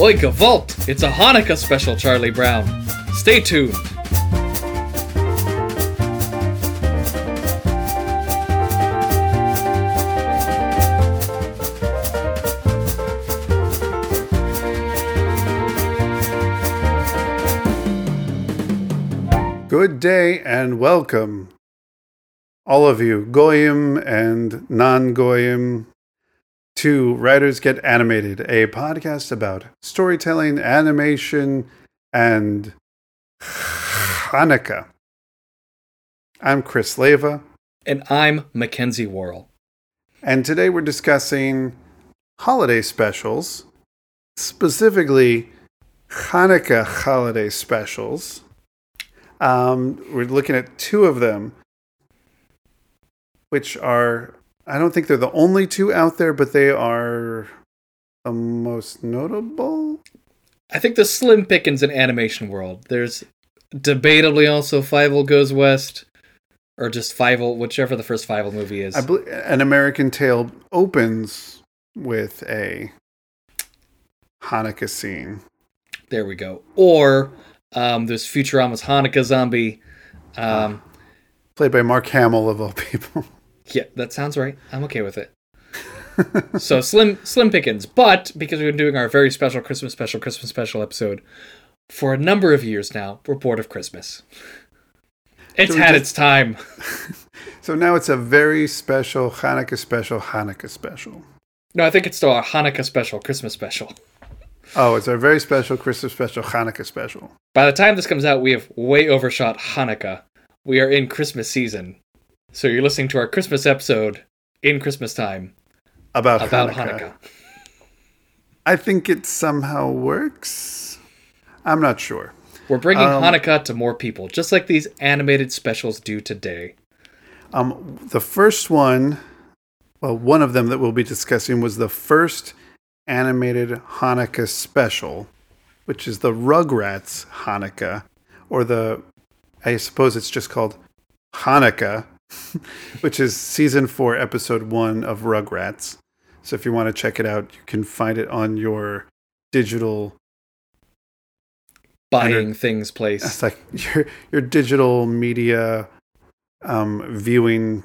Oi, Gavolt! It's a Hanukkah special, Charlie Brown. Stay tuned. Good day and welcome, all of you, Goyim and non Goyim, to Writers Get Animated, a podcast about storytelling, animation, and Hanukkah. I'm Chris Leva, And I'm Mackenzie Worrell. and today we're discussing holiday specials, specifically Hanukkah holiday specials. Um, we're looking at two of them, which are, I don't think they're the only two out there, but they are the most notable. I think the slim pickings in animation world. There's debatably also Fievel Goes West, or just Fievel, whichever the first Fievel movie is. I believe An American Tale opens with a Hanukkah scene. There we go. Or um, there's Futurama's Hanukkah Zombie. Um, Played by Mark Hamill, of all people. Yeah, that sounds right. I'm okay with it. so slim slim pickings, but because we've been doing our very special Christmas special Christmas special episode for a number of years now, we're bored of Christmas. It's we had just- its time. So now it's a very special Hanukkah special, Hanukkah special. No, I think it's still a Hanukkah special, Christmas special. Oh, it's our very special Christmas special, Hanukkah special. By the time this comes out, we have way overshot Hanukkah. We are in Christmas season. So you're listening to our Christmas episode in Christmas time About, about Hanukkah. Hanukkah. I think it somehow works. I'm not sure. We're bringing Um, Hanukkah to more people, just like these animated specials do today. Um, the first one, well, one of them that we'll be discussing was the first animated Hanukkah special, which is the Rugrats Hanukkah, or the, I suppose it's just called Hanukkah, which is season four, episode one of Rugrats. So if you want to check it out, you can find it on your digital, Buying things place. it's like your your digital media um, viewing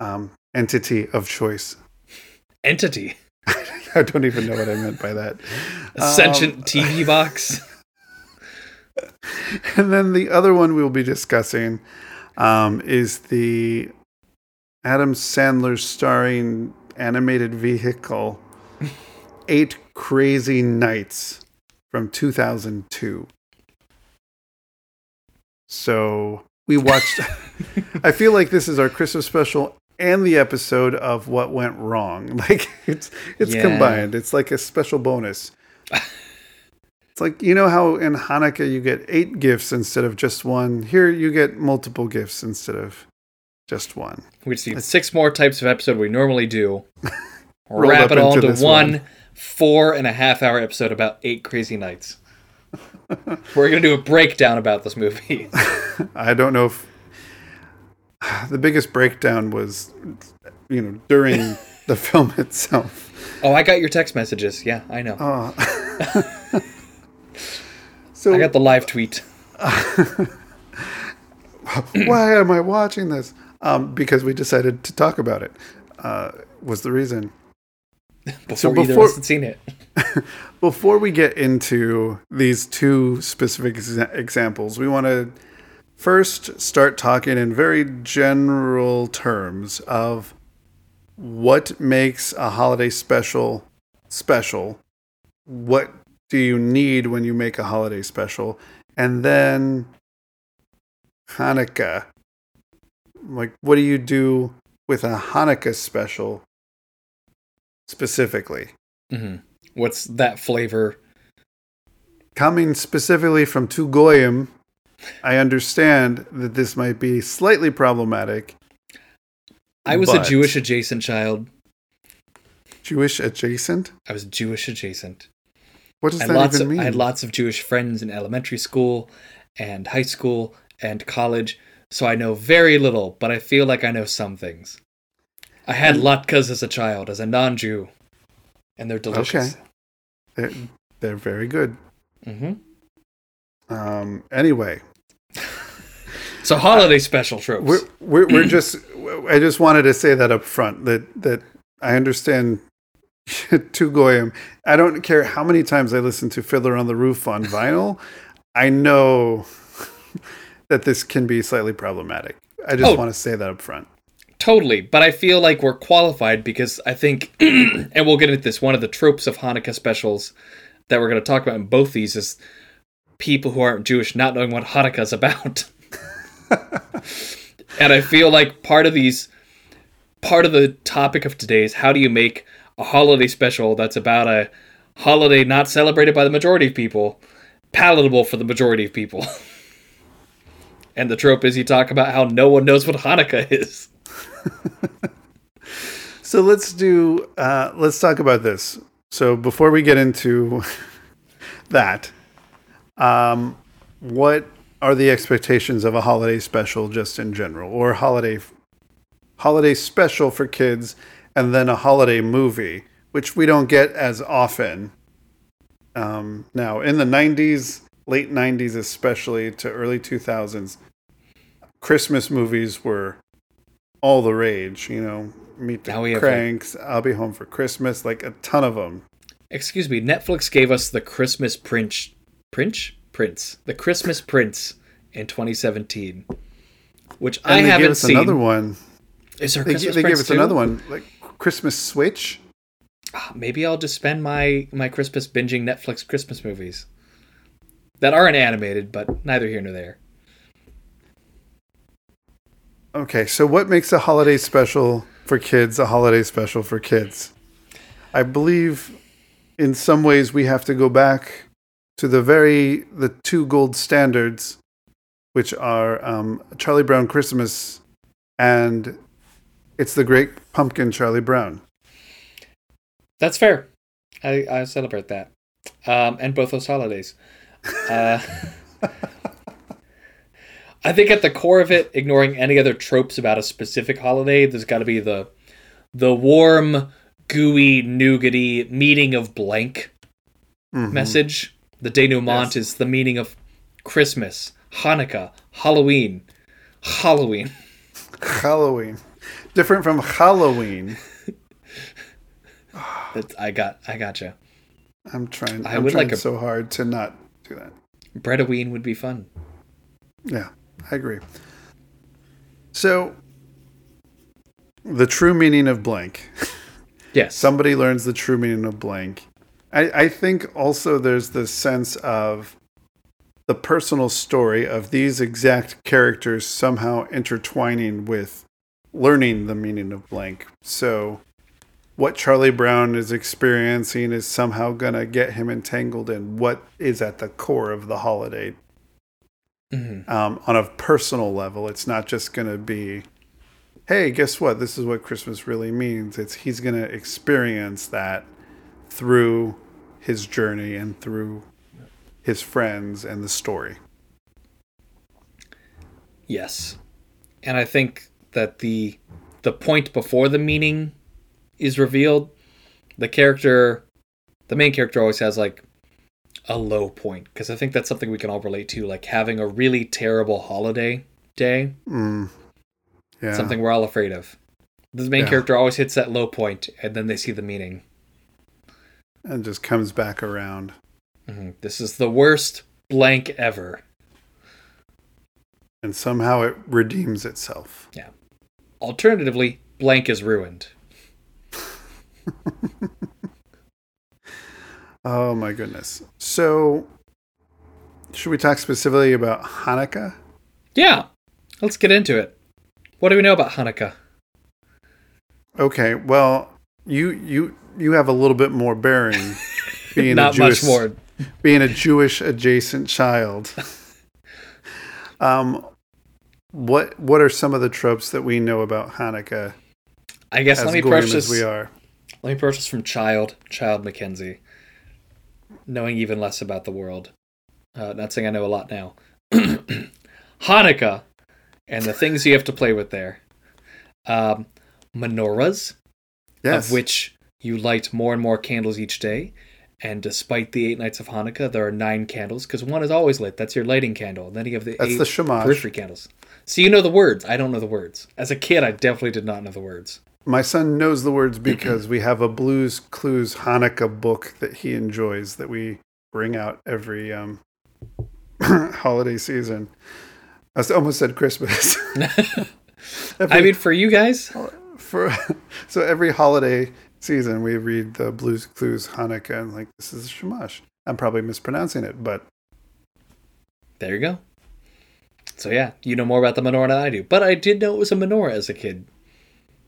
um, entity of choice. Entity. I don't even know what I meant by that. A sentient Um, TV box. and then the other one we'll be discussing um, is the Adam Sandler starring animated vehicle Eight Crazy Nights from 2002. So we watched. I feel like this is our Christmas special and the episode of what went wrong. Like it's it's Yeah. combined. It's like a special bonus. It's like you know how in Hanukkah you get eight gifts instead of just one. Here you get multiple gifts instead of just one. We need six more types of episode we normally do. Wrap it all into into one, one. four and a half hour episode about eight crazy nights. We're gonna do a breakdown about this movie. I don't know if the biggest breakdown was, you know, during the film itself. Oh, I got your text messages. Yeah, I know. Oh. So I got the live tweet. why am I watching this? Um, because we decided to talk about it. Uh, was the reason. Before, either before- of us had seen it. Before we get into these two specific exa- examples, we want to first start talking in very general terms of what makes a holiday special special. What do you need when you make a holiday special? And then Hanukkah. Like, what do you do with a Hanukkah special specifically? hmm What's that flavor? coming specifically from two goyim, I understand that this might be slightly problematic. I was a Jewish adjacent child. Jewish adjacent. I was Jewish adjacent. What does I that even of, mean? I had lots of Jewish friends in elementary school and high school and college, so I know very little, but I feel like I know some things. I had latkes as a child, as a non-Jew, and they're delicious. Okay. They're, they're very good. hmm Um, anyway, So holiday special tropes. we're, we're we're just. I just wanted to say that up front that that I understand. to Goyim, I don't care how many times I listen to Fiddler on the Roof on vinyl. I know that this can be slightly problematic. I just Oh. want to say that up front. Totally, but I feel like we're qualified because I think, and we'll get into this. One of the tropes of Hanukkah specials that we're going to talk about in both these is people who aren't Jewish not knowing what Hanukkah is about. and I feel like part of these, part of the topic of today is how do you make a holiday special that's about a holiday not celebrated by the majority of people palatable for the majority of people. and the trope is you talk about how no one knows what Hanukkah is. So let's do. Uh, let's talk about this. So before we get into that, um, what are the expectations of a holiday special, just in general, or holiday holiday special for kids, and then a holiday movie, which we don't get as often um, now. In the '90s, late '90s, especially to early 2000s, Christmas movies were all the rage. You know, Meet the Now we have, Cranks, I'll Be Home for Christmas, like a ton of them. Excuse me, Netflix gave us the Christmas Prince Prince Prince. The Christmas Prince in 2017. Which I And they haven't gave us seen. another one. Is there They, Christmas they gave us too? another one, like Christmas Switch. Ah, Maybe I'll just spend my my Christmas binging Netflix Christmas movies that aren't animated, but neither here nor there. Okay, so what makes a holiday special for kids a holiday special for kids? I believe in some ways we have to go back to the very the two gold standards, which are um, Charlie Brown Christmas and it's the Great Pumpkin Charlie Brown. That's fair. I, I celebrate that. Um, and both those holidays. Uh, I think at the core of it, ignoring any other tropes about a specific holiday, there's got to be the the warm, gooey, nougaty meaning of blank Mhm. message. The denouement Yes. is the meaning of Christmas, Hanukkah, Halloween, Halloween. Halloween, different from Halloween. That's, I got, I gotcha. I'm trying. I I'm would trying like a- so hard to not do that. Breadoween would be fun. Yeah, I agree. So, the true meaning of blank. Yes. Somebody learns the true meaning of blank. I, I think also there's this sense of the personal story of these exact characters somehow intertwining with learning the meaning of blank. So, what Charlie Brown is experiencing is somehow going to get him entangled in what is at the core of the holiday Mhm. um, on a personal level. It's not just going to be, hey, guess what? This is what Christmas really means. It's he's going to experience that through his journey and through his friends and the story. Yes. And I think that the the point before the meaning is revealed, the character the main character always has like a low point because I think that's something we can all relate to like having a really terrible holiday day, Mm. Yeah. something we're all afraid of. The main Yeah. character always hits that low point and then they see the meaning. And just comes back around. Mhm. This is the worst blank ever. And somehow it redeems itself. Alternatively, blank is ruined. Oh my goodness. So, should we talk specifically about Hanukkah? Yeah. Let's get into it. What do we know about Hanukkah? Okay, well, you you you have a little bit more bearing being Not a Jewish, much more. being a Jewish adjacent child. um, what what are some of the tropes that we know about Hanukkah I guess as let me as we are? Let me this from Child, Child Mackenzie, knowing even less about the world. Uh, not saying I know a lot now. Hanukkah and the things you have to play with there. Um, menorahs, Yes, of which you light more and more candles each day, And despite the eight nights of Hanukkah, there are nine candles because one is always lit. That's your lighting candle. And then you have the That's eight the shamash. periphery candles. So you know the words. I don't know the words. As a kid, I definitely did not know the words. My son knows the words because we have a Blues Clues Hanukkah book that he enjoys that we bring out every um, holiday season. I almost said Christmas. Every- I mean, for you guys, for so every holiday season we read the Blues Clues Hanukkah and like this is a Shamash. I'm probably mispronouncing it, but there you go. So yeah, you know more about the menorah than I do. But I did know it was a menorah as a kid.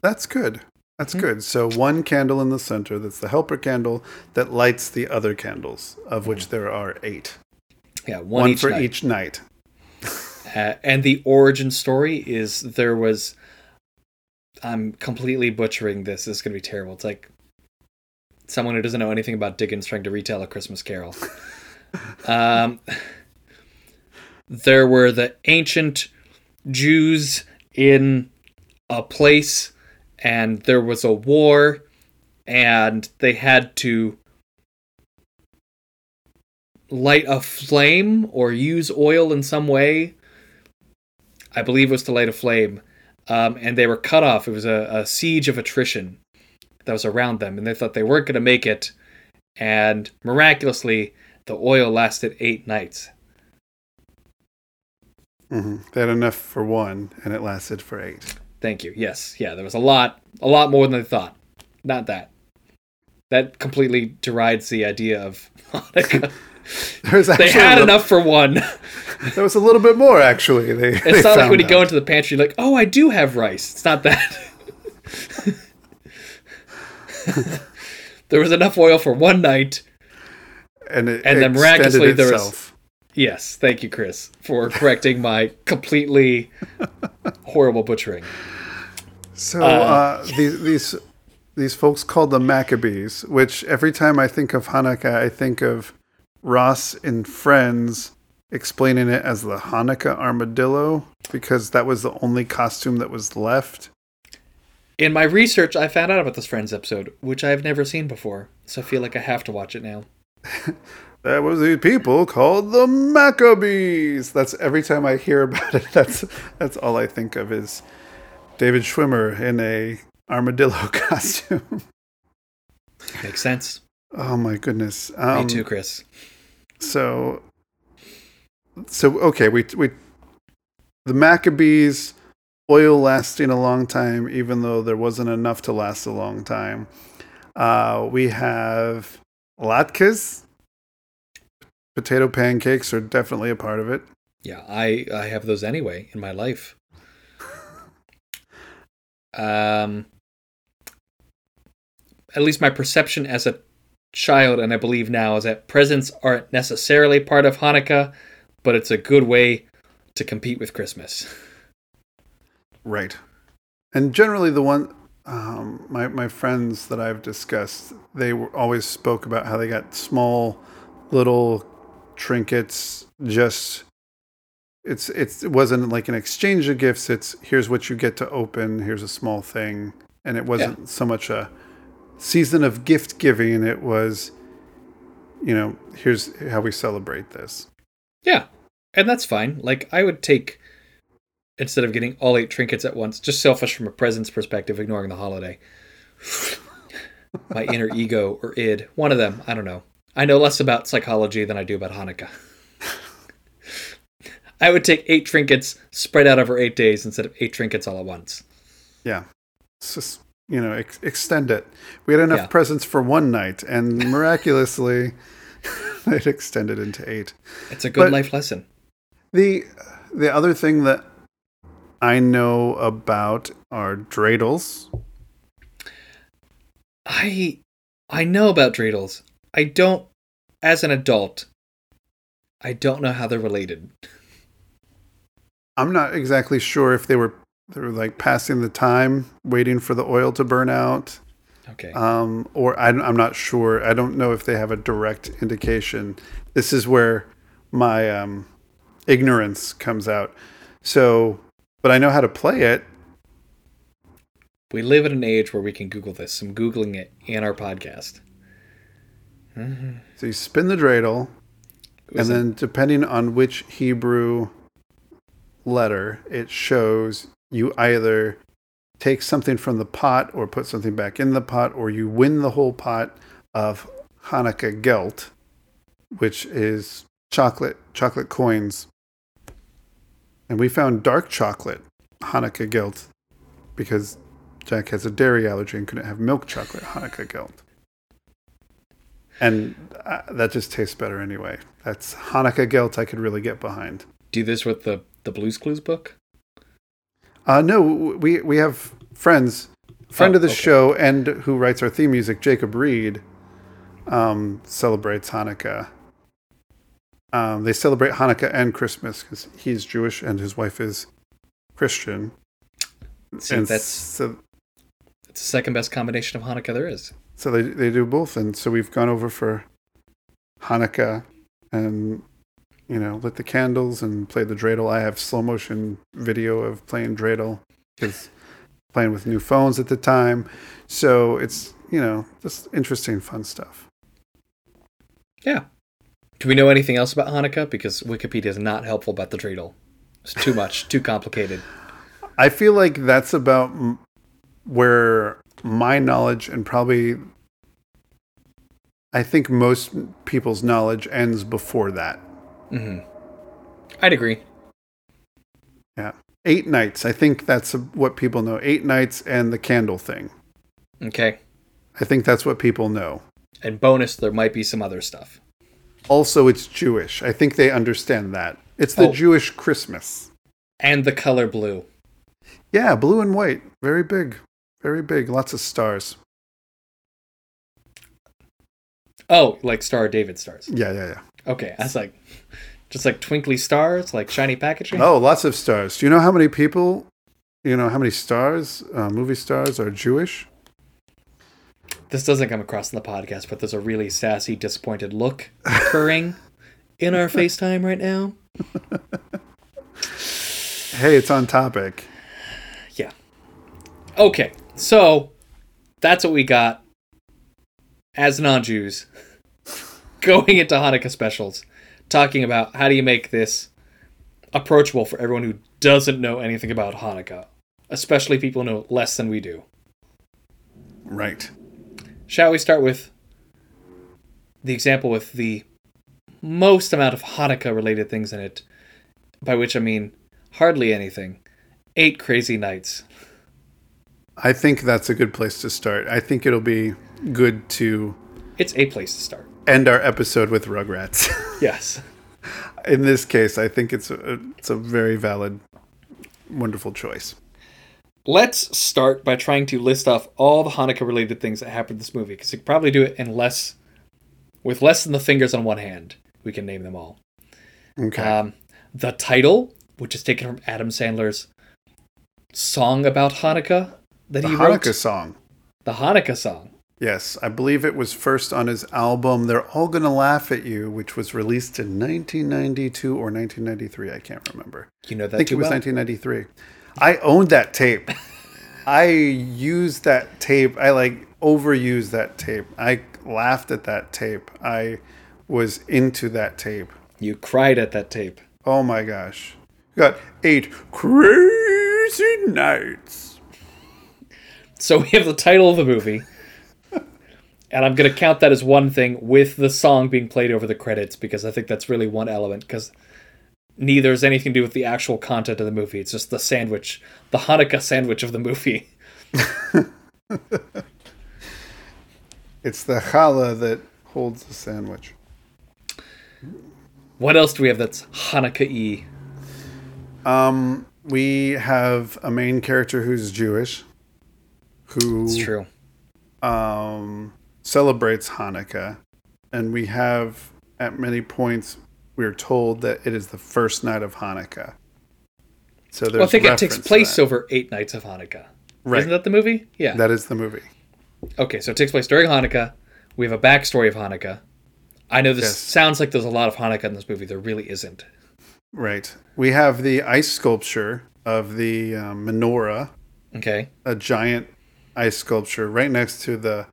that's good. That's good. So one candle in the center, that's the helper candle that lights the other candles, of which there are eight. Yeah, one, One, each for night. each night. Uh, and the origin story is there was. I'm completely butchering this. This is going to be terrible. It's like someone who doesn't know anything about Dickens trying to retell a Christmas Carol. um, there were the ancient Jews in a place, and there was a war, and they had to light a flame or use oil in some way. I believe it was to light a flame. Um, and they were cut off. It was a, a siege of attrition that was around them, and they thought they weren't going to make it. And miraculously, the oil lasted eight nights. hmm They had enough for one, and it lasted for eight. Thank you. Yes, yeah, there was a lot, a lot more than they thought. Not that. That completely derides the idea of Hanukkah. They had little- enough for one. There was a little bit more actually. They, It's not like when you go into the pantry, like, oh, I do have rice. It's not that. there was enough oil for one night. and it and then miraculously there was- Yes, thank you, Chris, for correcting my completely horrible butchering. So uh, these these these folks called the Maccabees, which every time I think of Hanukkah, I think of Ross in Friends explaining it as the Hanukkah armadillo because that was the only costume that was left. In my research, I found out about this Friends episode, which I've never seen before, so I feel like I have to watch it now. That was these people called the Maccabees. That's every time I hear about it. That's that's all I think of is David Schwimmer in a armadillo costume. Makes sense. oh my goodness! Me Um, too, Chris. So, so okay, we we the Maccabees oil lasting a long time, even though there wasn't enough to last a long time. Uh, we have latkes. Potato pancakes are definitely a part of it. Yeah, I I have those anyway in my life. Um, at least my perception as a child, and I believe now, is that presents aren't necessarily part of Hanukkah, but it's a good way to compete with Christmas. Right. And generally, the one um, my my friends that I've discussed, they were, always spoke about how they got small, little trinkets. Just it's it's it wasn't like an exchange of gifts. It's here's what you get to open. Here's a small thing, and it wasn't so much a season of gift giving. It was, you know, here's how we celebrate this. Yeah, and that's fine. Like I would take instead of getting all eight trinkets at once, just selfish from a presents perspective, ignoring the holiday. My inner ego or id, one of them, I don't know. I know less about psychology than I do about Hanukkah. I would take eight trinkets spread out over eight days instead of eight trinkets all at once. Yeah. It's just, you know, ex- extend it. We had enough Yeah. presents for one night, and miraculously, it extended into eight. It's a good But- life lesson. The the other thing that I know about are dreidels. I I know about dreidels. I don't as an adult. I don't know how they're related. I'm not exactly sure if they were they were like passing the time, waiting for the oil to burn out, Okay. um, or I, I'm not sure. I don't know if they have a direct indication. This is where my um, ignorance comes out. So, but I know how to play it. We live in an age where we can Google this. I'm Googling it in our podcast. So you spin the dreidel, and then depending on which Hebrew letter it shows, you either take something from the pot or put something back in the pot, or you win the whole pot of Hanukkah gelt, which is chocolate chocolate coins. And we found dark chocolate Hanukkah gelt because Jack has a dairy allergy and couldn't have milk chocolate Hanukkah gelt. And uh, that just tastes better anyway. That's Hanukkah gelt I could really get behind. do this with the the Blues Clues book. Uh, no, we we have friends, friend Oh, of the okay. show, and who writes our theme music, Jacob Reed, um, celebrates Hanukkah. Um, they celebrate Hanukkah and Christmas because he's Jewish and his wife is Christian. See, and that's so, it's the second best combination of Hanukkah there is. so they they do both, and so we've gone over for Hanukkah and you know lit the candles and played the dreidel. I have slow motion video of playing dreidel because playing with new phones at the time. So it's you know just interesting, fun stuff. Yeah. Do we know anything else about Hanukkah? Because Wikipedia is not helpful about the dreidel. It's too much, too complicated. I feel like that's about where my knowledge and probably I think most people's knowledge ends before that. Hmm I'd agree. Yeah, Eight nights. I think that's what people know. Eight nights and the candle thing. Okay. I think that's what people know. And bonus, there might be some other stuff. Also, it's Jewish. I think they understand that. It's the Oh. Jewish Christmas. And the color blue. Yeah, blue and white. Very big. Very big. Lots of stars. Oh, like Star David stars. Yeah, yeah, yeah. Okay, I was like, just like twinkly stars, like shiny packaging. Oh, lots of stars. Do you know how many people, you know, how many stars, uh, movie stars are Jewish? This doesn't come across in the podcast, but there's a really sassy, disappointed look occurring in our FaceTime right now. Hey, it's on topic. Yeah. Okay, so that's what we got as non-Jews going into Hanukkah specials, talking about how do you make this approachable for everyone who doesn't know anything about Hanukkah, especially people who know less than we do. Right. Shall we start with the example with the most amount of Hanukkah related things in it, by which I mean hardly anything. Eight crazy nights. I think that's a good place to start. I think it'll be good to It's a place to start. End our episode with Rugrats. Yes. In this case, I think it's a, it's a very valid, wonderful choice. Let's start by trying to list off all the Hanukkah related things that happened in this movie, because you could probably do it in less, with less than the fingers on one hand. We can name them all. Okay. Um, the title, which is taken from Adam Sandler's song about Hanukkah that the he wrote, Hanukkah song. the Hanukkah song. Yes, I believe it was first on his album "They're All Gonna Laugh at You," which was released in 1992 or 1993. I can't remember. You know that I think it was well. 1993. I owned that tape. I used that tape. I like overused that tape. I laughed at that tape. I was into that tape. You cried at that tape. Oh my gosh. Got eight crazy nights. So we have the title of the movie. And I'm going to count that as one thing with the song being played over the credits because I think that's really one element because neither has anything to do with the actual content of the movie. It's just the sandwich, the Hanukkah sandwich of the movie. It's the challah that holds the sandwich. What else do we have that's Hanukkah y? Um, we have a main character who's Jewish, who It's true. um, celebrates Hanukkah, and we have at many points we're told that it is the first night of Hanukkah. So there's Well, I think it takes place over eight nights of Hanukkah. Right. Isn't that the movie? Yeah. That is the movie. Okay, so it takes place during Hanukkah. We have a backstory of Hanukkah. I know this Yes. sounds like there's a lot of Hanukkah in this movie. There really isn't. Right. We have the ice sculpture of the um, menorah, Okay. a giant ice sculpture right next to the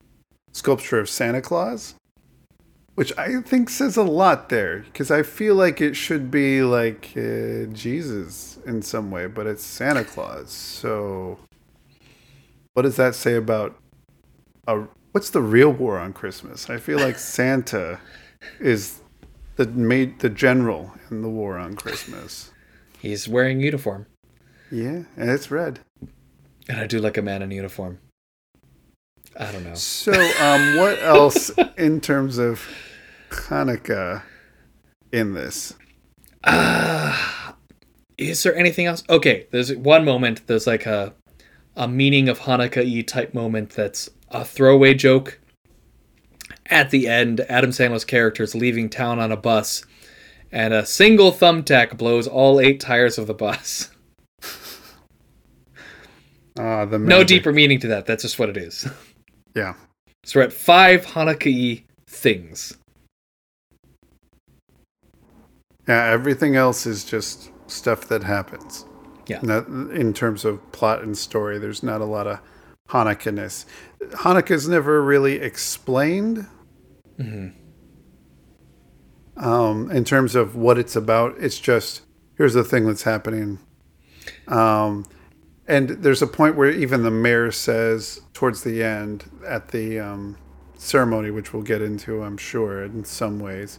sculpture of Santa Claus. which I think says a lot there because I feel like it should be like uh, Jesus in some way, but it's Santa Claus. So, what does that say about a, what's the real war on Christmas? I feel like Santa is the made the general in the war on Christmas. He's wearing uniform, Yeah, and it's red. and I do like a man in uniform. I don't know. So, um, what else in terms of Hanukkah in this? Ah, is there anything else? Okay, there's one moment. There's like a a meaning of Hanukkah type moment that's a throwaway joke. At the end, Adam Sandler's character is leaving town on a bus, and a single thumbtack blows all eight tires of the bus. Ah, the No deeper meaning to that. That's just what it is. Yeah. So we're at five Hanukkah things. Yeah, everything else is just stuff that happens. Yeah. Not, in terms of plot and story, there's not a lot of Hanukkah-ness. Hanukkah's never really explained. Um, in terms of what it's about, it's just here's the thing that's happening. Um, and there's a point where even the mayor says towards the end at the um, ceremony, which we'll get into, I'm sure, in some ways,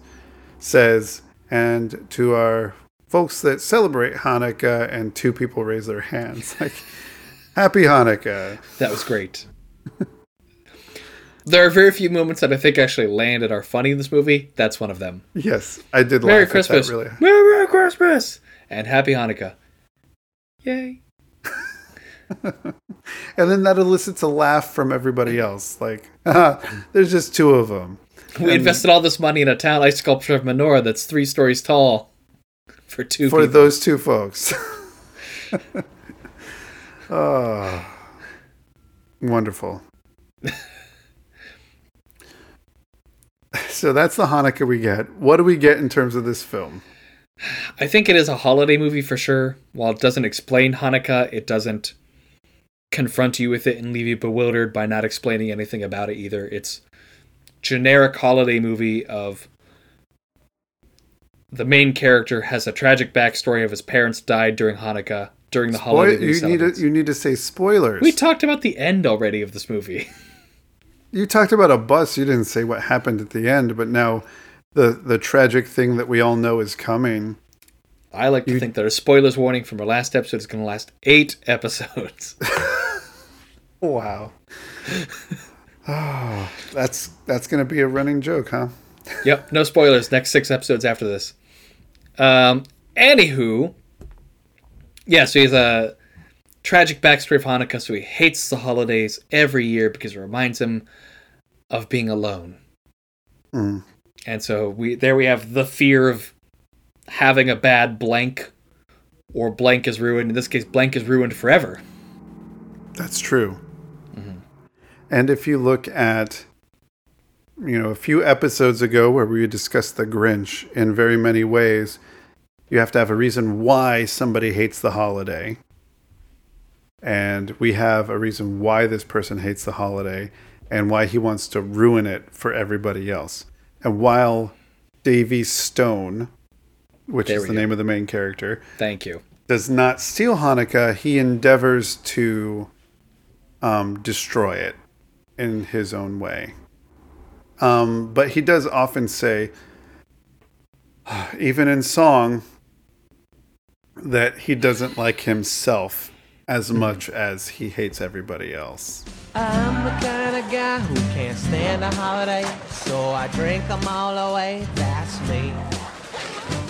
says, and to our folks that celebrate Hanukkah, and two people raise their hands, like, Happy Hanukkah. That was great. there are very few moments that I think actually land and are funny in this movie. That's one of them. Yes, I did Merry Christmas. that really. Merry Christmas. And Happy Hanukkah. Yay. And then that elicits a laugh from everybody else. Like, there's just two of them. We invested all this money in a town ice sculpture of menorah that's three stories tall for two for people. those two folks. oh, wonderful. so that's the Hanukkah we get. What do we get in terms of this film? I think it is a holiday movie for sure. While it doesn't explain Hanukkah, it doesn't confront you with it and leave you bewildered by not explaining anything about it either. It's generic holiday movie of the main character has a tragic backstory of his parents died during Hanukkah during the holiday. Boy, you need to you need to say spoilers. We talked about the end already of this movie. you talked about a bus. You didn't say what happened at the end, but now the the tragic thing that we all know is coming. I like to think that a spoilers warning from our last episode is going to last eight episodes. Wow. oh, that's that's gonna be a running joke, huh? yep, no spoilers. Next six episodes after this. Um, anywho, yeah, so he has a tragic backstory of Hanukkah, so he hates the holidays every year because it reminds him of being alone. Mm. And so we there we have the fear of having a bad blank, or blank is ruined. In this case, blank is ruined forever. That's true. Mm-hmm. And if you look at, you know, a few episodes ago where we discussed the Grinch in very many ways, you have to have a reason why somebody hates the holiday. And we have a reason why this person hates the holiday and why he wants to ruin it for everybody else. And while Davey Stone, which There is the go. name of the main character, Thank you. does not steal Hanukkah, he endeavors to um, destroy it in his own way. Um, but he does often say, even in song, that he doesn't like himself as much as he hates everybody else. I'm the kind of guy who can't stand a holiday, so I drink them all away. That's me.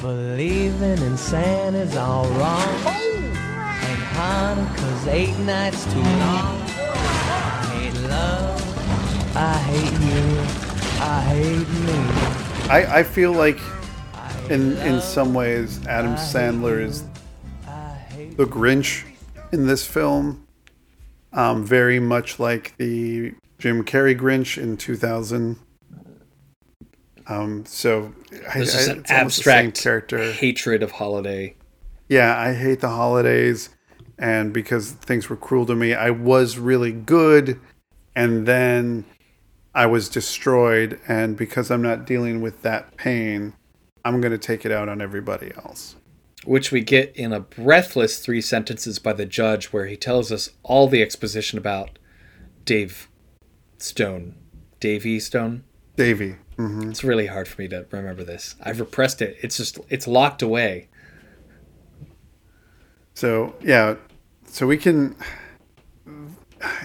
Believing in Santa's all wrong, and Hanukkah's eight nights too long. I hate love, I hate you, I hate me. I, I feel like, in, in some ways, Adam Sandler is the Grinch in this film, um, very much like the Jim Carrey Grinch in 2000. Um, so I, This is an it's almost the same abstract character. hatred of holiday. Yeah, I hate the holidays, and because things were cruel to me, I was really good, and then I was destroyed, and because I'm not dealing with that pain, I'm going to take it out on everybody else. Which we get in a breathless three sentences by the judge, where he tells us all the exposition about Dave Stone. Davey Stone? Davey. Hmm It's really hard for me to remember this. I've repressed it. It's just, it's locked away. So yeah, so we can.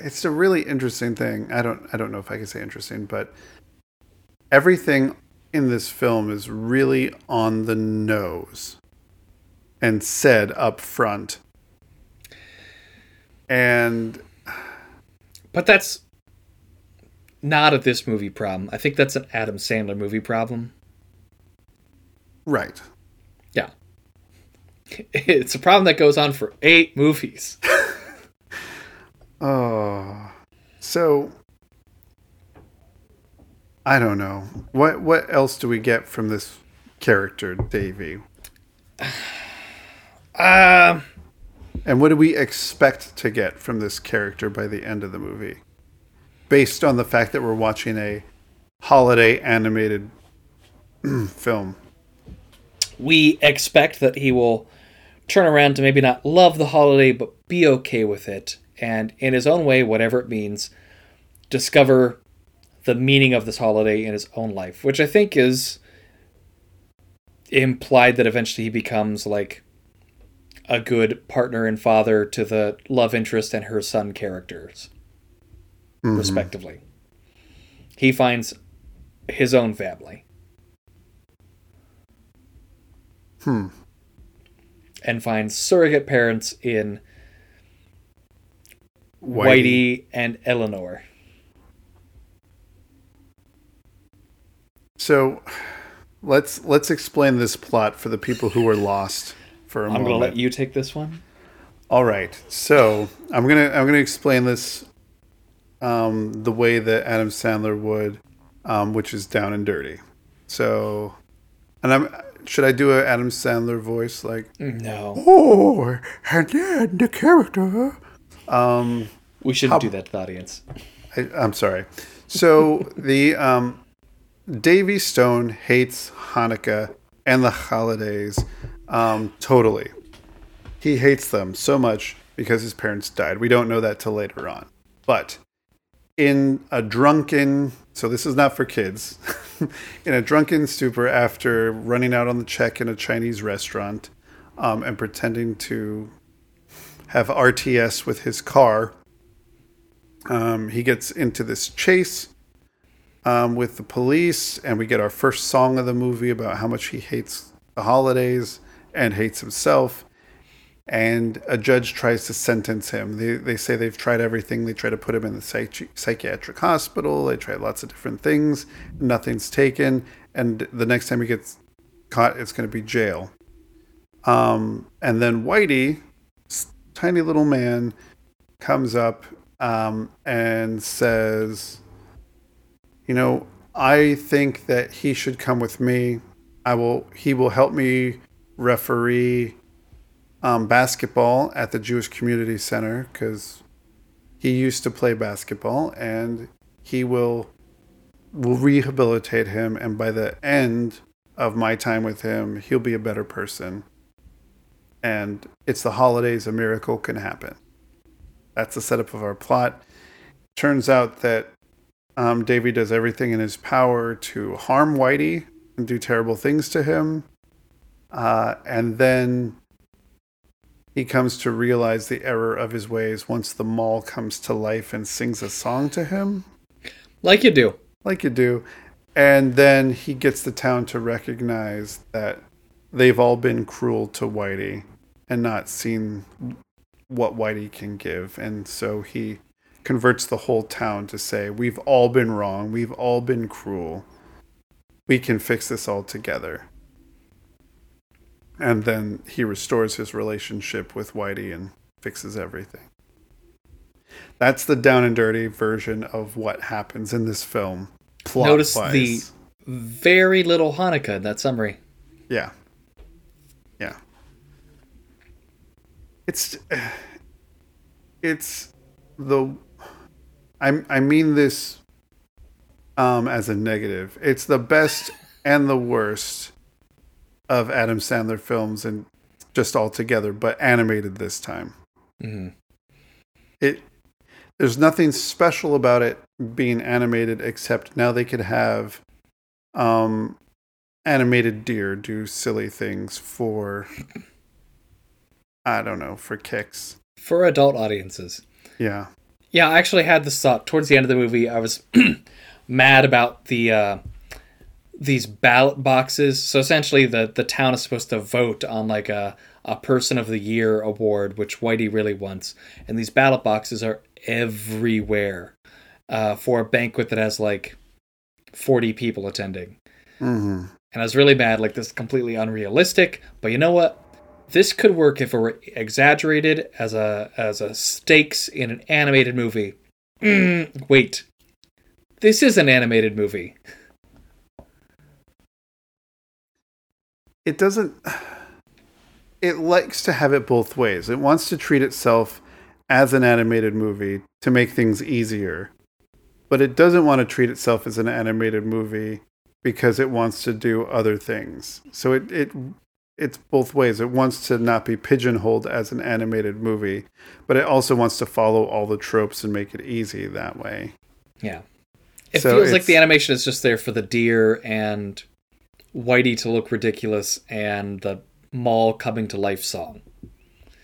It's a really interesting thing. I don't. I don't know if I can say interesting, but everything in this film is really on the nose and said up front. And But that's not a this movie problem. I think that's an Adam Sandler movie problem. right, Yeah. It's a problem that goes on for eight movies. Oh, so I don't know what what else do we get from this character, Davey, Um, and what do we expect to get from this character by the end of the movie, based on the fact that we're watching a holiday animated film? we expect that he will turn around to maybe not love the holiday, but be okay with it. And in his own way, whatever it means, discover the meaning of this holiday in his own life, which I think is implied that eventually he becomes like a good partner and father to the love interest and her son characters, respectively. He finds his own family. Hmm. and finds surrogate parents in Whitey. Whitey, and Eleanor. So let's let's explain this plot for the people who were lost for a I'm moment. I'm going to let you take this one. All right. So I'm gonna I'm gonna explain this um, the way that Adam Sandler would, um, which is down and dirty. So, and I'm should I do an Adam Sandler voice like? No, Oh, and then the character. Um, we shouldn't do that to the audience. I, I'm sorry. So the um, Davey Stone hates Hanukkah and the holidays um, totally. He hates them so much because his parents died. We don't know that till later on. But in a drunken, so this is not for kids, in a drunken stupor after running out on the check in a Chinese restaurant um, and pretending to have RTS with his car, um, he gets into this chase um, with the police, and we get our first song of the movie about how much he hates the holidays and hates himself. And a judge tries to sentence him. They, they say they've tried everything. They try to put him in the psychi- psychiatric hospital. They try lots of different things. Nothing's taken. And the next time he gets caught, it's going to be jail. Um, and then Whitey, tiny little man, comes up um, and says, "You know, I think that he should come with me. I will. He will help me referee um, basketball at the Jewish Community Center because he used to play basketball, and he will will rehabilitate him. And by the end of my time with him, he'll be a better person." And it's the holidays. A miracle can happen that's the setup of our plot. Turns out that um, Davey does everything in his power to harm Whitey and do terrible things to him. Uh, and then he comes to realize the error of his ways once the mall comes to life and sings a song to him, Like you do. like you do. And then he gets the town to recognize that they've all been cruel to Whitey and not seen what Whitey can give. And so he converts the whole town to say, We've all been wrong. We've all been cruel. We can fix this all together. And then he restores his relationship with Whitey and fixes everything. That's the down and dirty version of what happens in this film. Plot Notice the very little Hanukkah in that summary. Yeah. Yeah. It's it's the I I mean this um, as a negative. It's the best and the worst of Adam Sandler films, and just all together, but animated this time. hmm It there's nothing special about it being animated, except now they could have um, animated deer do silly things for I don't know for kicks. For adult audiences. Yeah. Yeah, I actually had this thought towards the end of the movie. I was mad about the uh, these ballot boxes. So essentially, the the town is supposed to vote on like a a Person of the Year award, which Whitey really wants, and these ballot boxes are everywhere uh, for a banquet that has like forty people attending. hmm And I was really mad, like this is completely unrealistic. But you know what? This could work if it were exaggerated as a as a stakes in an animated movie. Mm, wait, this is an animated movie. It doesn't. It likes to have it both ways. It wants to treat itself as an animated movie to make things easier, but it doesn't want to treat itself as an animated movie because it wants to do other things. So it it it's both ways. It wants to not be pigeonholed as an animated movie, but it also wants to follow all the tropes and make it easy that way. Yeah, it So feels like the animation is just there for the deer and Whitey to look ridiculous and the mall coming to life song.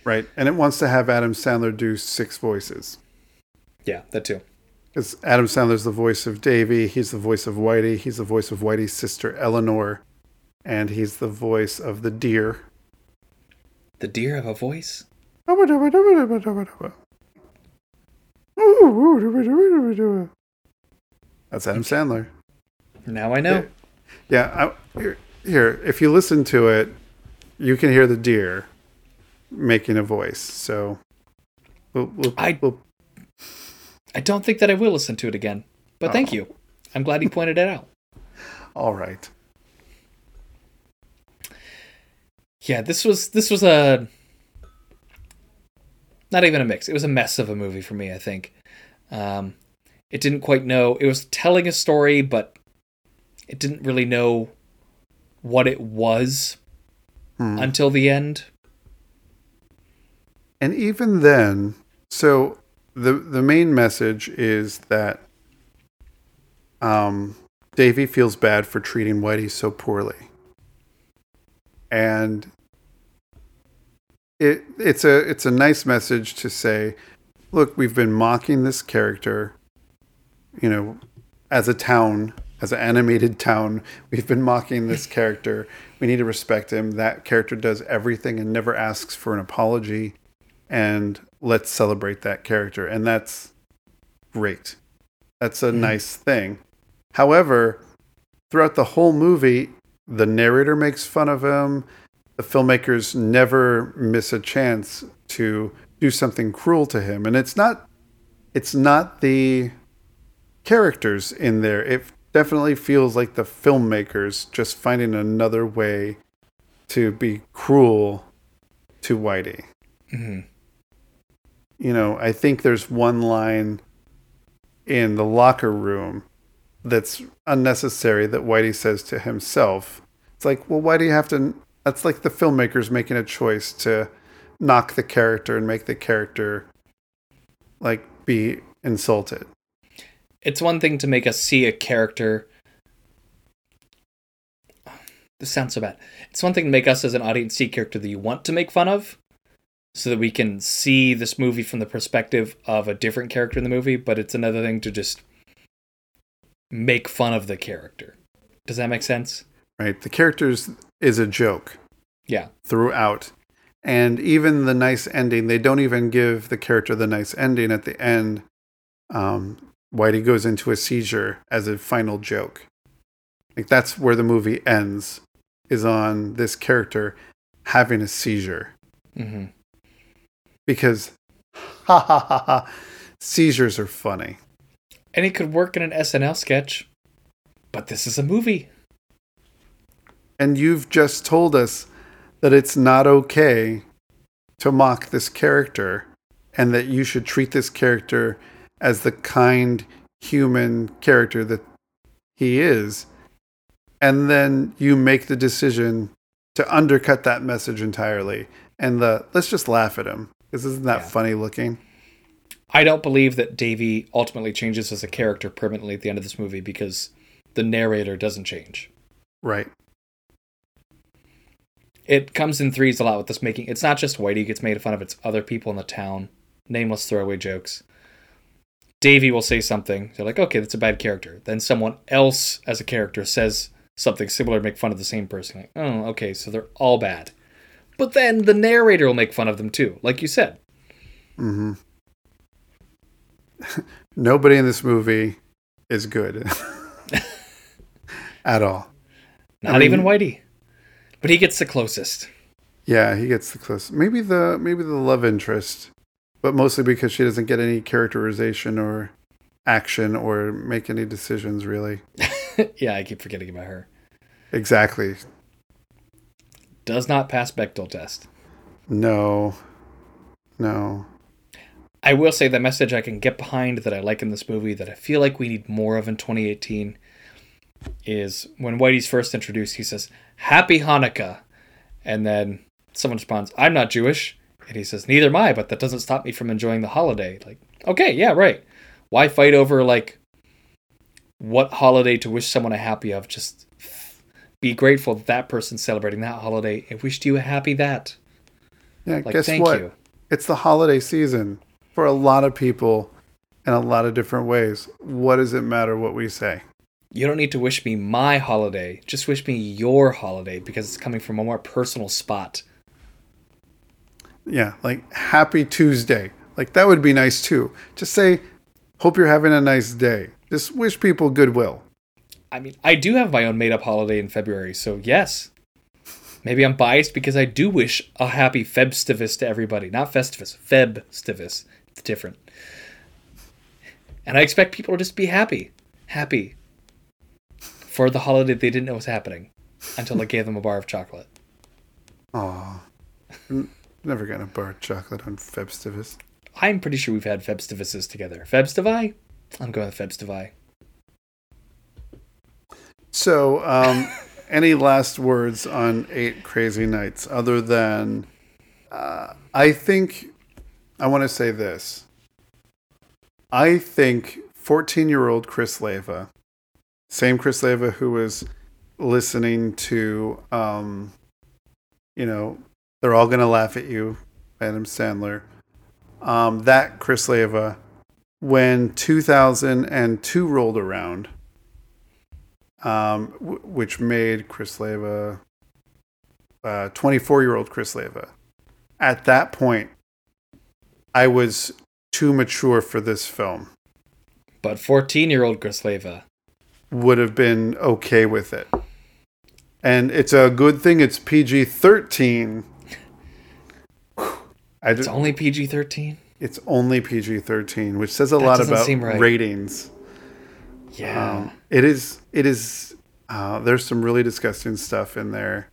Right. And it wants to have Adam Sandler do six voices. Yeah, that too. Because Adam Sandler's the voice of Davey, he's the voice of Whitey, he's the voice of Whitey's sister Eleanor, and he's the voice of the deer. The deer have a voice. That's Adam Sandler. Now I know. Yeah, I, here, here, if you listen to it, you can hear the deer making a voice. So we'll, we'll, I- we'll, I don't think that I will listen to it again. But thank you. I'm glad you pointed it out. all right. Yeah, this was this was a not even a mix. It was a mess of a movie for me. I think um, it didn't quite know. It was telling a story, but it didn't really know what it was Hmm. until the end. And even then, so the the main message is that um, Davey feels bad for treating Whitey so poorly, and it it's a it's a nice message to say, look, we've been mocking this character, you know, as a town, as an animated town, we've been mocking this character. We need to respect him. That character does everything and never asks for an apology and let's celebrate that character. And that's great. That's a mm-hmm. nice thing. However, throughout the whole movie, the narrator makes fun of him. The filmmakers never miss a chance to do something cruel to him. And it's not it's not the characters in there. It definitely feels like the filmmakers just finding another way to be cruel to Whitey Mhm. you know, I think there's one line in the locker room that's unnecessary that Whitey says to himself. It's like, well, why do you have to? That's like the filmmakers making a choice to knock the character and make the character like be insulted. It's one thing to make us see a character. This sounds so bad. It's one thing to make us as an audience see a character that you want to make fun of, so that we can see this movie from the perspective of a different character in the movie. But it's another thing to just make fun of the character. Does that make sense? Right? The characters is a joke. Yeah. throughout. And even the nice ending, they don't even give the character the nice ending at the end. Um, Whitey goes into a seizure as a final joke. Like that's where the movie ends, is on this character having a seizure. hmm Because ha ha ha ha seizures are funny. And it could work in an SNL sketch, but this is a movie. And you've just told us that it's not okay to mock this character and that you should treat this character as the kind human character that he is, and then you make the decision to undercut that message entirely. And the let's just laugh at him because isn't that Yeah. funny looking? I don't believe that Davey ultimately changes as a character permanently at the end of this movie because the narrator doesn't change. Right. It comes in threes a lot with this making. It's not just Whitey gets made fun of; it's other people in the town. Nameless throwaway jokes. Davey will say something. They're like, "Okay, that's a bad character." Then someone else, as a character, says something similar to make fun of the same person. Like, oh, okay, so they're all bad. But then the narrator will make fun of them too, like you said. Mm-hmm. Nobody in this movie is good at all. Not I mean- even Whitey, but he gets the closest. Yeah, he gets the closest. Maybe the maybe the love interest, but mostly because she doesn't get any characterization or action or make any decisions really. yeah, I keep forgetting about her. Exactly. Does not pass Bechdel test. No. No. I will say the message I can get behind that I like in this movie that I feel like we need more of in 2018 is when Whitey's first introduced, he says, Happy Hanukkah. And then someone responds, I'm not Jewish. And he says, Neither am I, but that doesn't stop me from enjoying the holiday. Like, okay, yeah, right. Why fight over, like, what holiday to wish someone a happy of? Just be grateful that that person's celebrating that holiday and wished you a happy that. Yeah, Like, guess thank what? you. It's the holiday season for a lot of people in a lot of different ways. What does it matter what we say? You don't need to wish me my holiday. Just wish me your holiday because it's coming from a more personal spot. Yeah, like happy Tuesday. Like that would be nice too. Just say, hope you're having a nice day. Just wish people goodwill. I mean, I do have my own made up holiday in February, so yes. Maybe I'm biased because I do wish a happy Febstivus to everybody. Not Festivus, Febstivus. It's different. And I expect people to just be happy. Happy. For the holiday they didn't know was happening until I gave them a bar of chocolate. Aw. Never got a bar chocolate on Febstivus. I'm pretty sure we've had Febstivuses together. Febstivi? I'm going with Febstivi. So, um, any last words on Eight Crazy Nights other than uh, I think I want to say this. I think 14 year old Chris Leva, same Chris Leva who was listening to, um, you know, they're all going to laugh at you, Adam Sandler. Um, that Chris Leva, when 2002 rolled around, um, w- which made Chris Leva, 24 year old Chris Leva. At that point, I was too mature for this film. But 14 year old Chris Leva. Would have been okay with it. And it's a good thing it's PG 13. It's only PG 13? it's only PG 13, which says a That lot about right. ratings. Yeah. Um, it is. It is. Uh, there's some really disgusting stuff in there.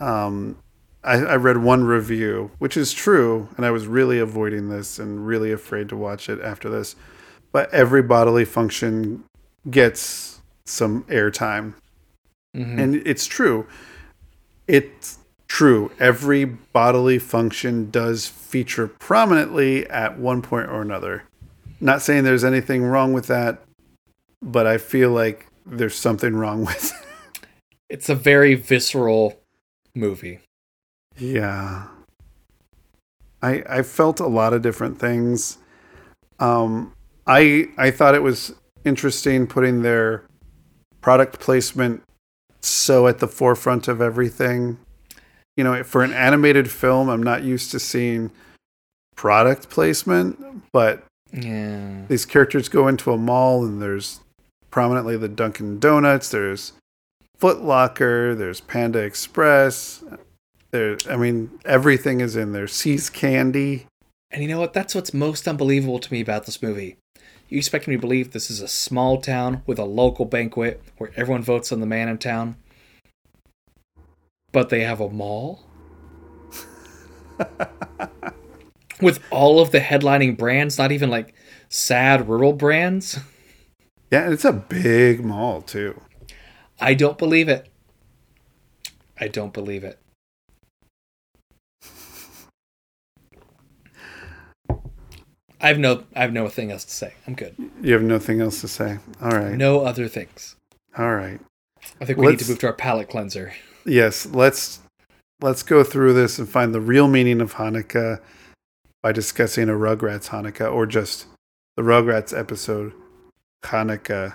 Um, I, I read one review, which is true, and I was really avoiding this and really afraid to watch it after this. But every bodily function gets some airtime, Mhm. and it's true. It's true. Every bodily function does feature prominently at one point or another. Not saying there's anything wrong with that, but I feel like there's something wrong with it. It's a very visceral movie. Yeah. I I felt a lot of different things. Um I I thought it was interesting putting their product placement so at the forefront of everything. You know, for an animated film, I'm not used to seeing product placement, but Yeah. these characters go into a mall and there's prominently the Dunkin' Donuts, there's Foot Locker, there's Panda Express. There I mean everything is in there. See's Candy. And you know what? That's what's most unbelievable to me about this movie. You expect me to believe this is a small town with a local banquet where everyone votes on the man in town, but they have a mall? with all of the headlining brands, not even like sad rural brands? Yeah, it's a big mall too. I don't believe it. I don't believe it. I have no I have no thing else to say. I'm good. You have nothing else to say. All right. No other things. All right. I think we need Let's- to move to our palate cleanser. Yes, let's let's go through this and find the real meaning of Hanukkah by discussing a Rugrats Hanukkah or just the Rugrats episode Hanukkah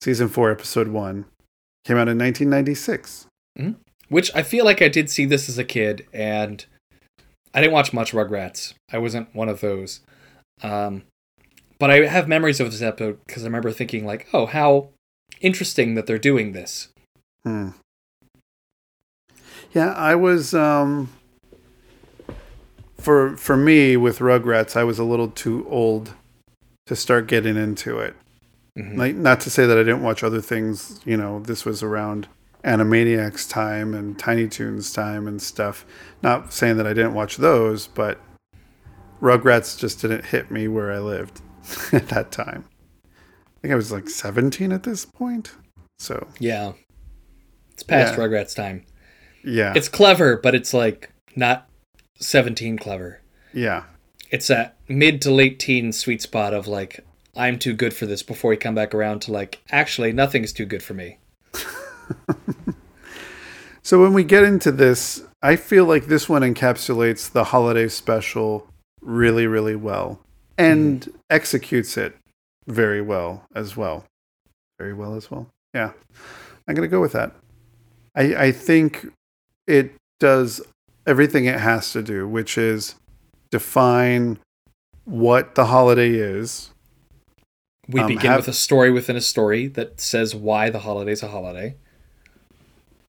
season 4 episode 1 came out in 1996. Which I feel like I did see this as a kid, and I didn't watch much Rugrats. I wasn't one of those. Um, but I have memories of this episode because I remember thinking, like, oh, how interesting that they're doing this. Hmm. Yeah, I was um for for me with Rugrats, I was a little too old to start getting into it. Mhm. Like not to say that I didn't watch other things, you know, this was around Animaniacs time and Tiny Toons time and stuff. Not saying that I didn't watch those, but Rugrats just didn't hit me where I lived at that time. I think I was like 17 at this point. So, Yeah. It's past Yeah. Rugrats time. Yeah. It's clever, but it's like not 17 clever. yeah. It's that mid to late teen sweet spot of like, I'm too good for this before we come back around to like, actually, nothing's too good for me. So when we get into this, I feel like this one encapsulates the holiday special really, really well and mm-hmm. executes it very well as well. Very well as well. Yeah. I'm going to go with that. I, I think it does everything it has to do, which is define what the holiday is. We Um, begin have- with a story within a story that says why the holiday's a holiday.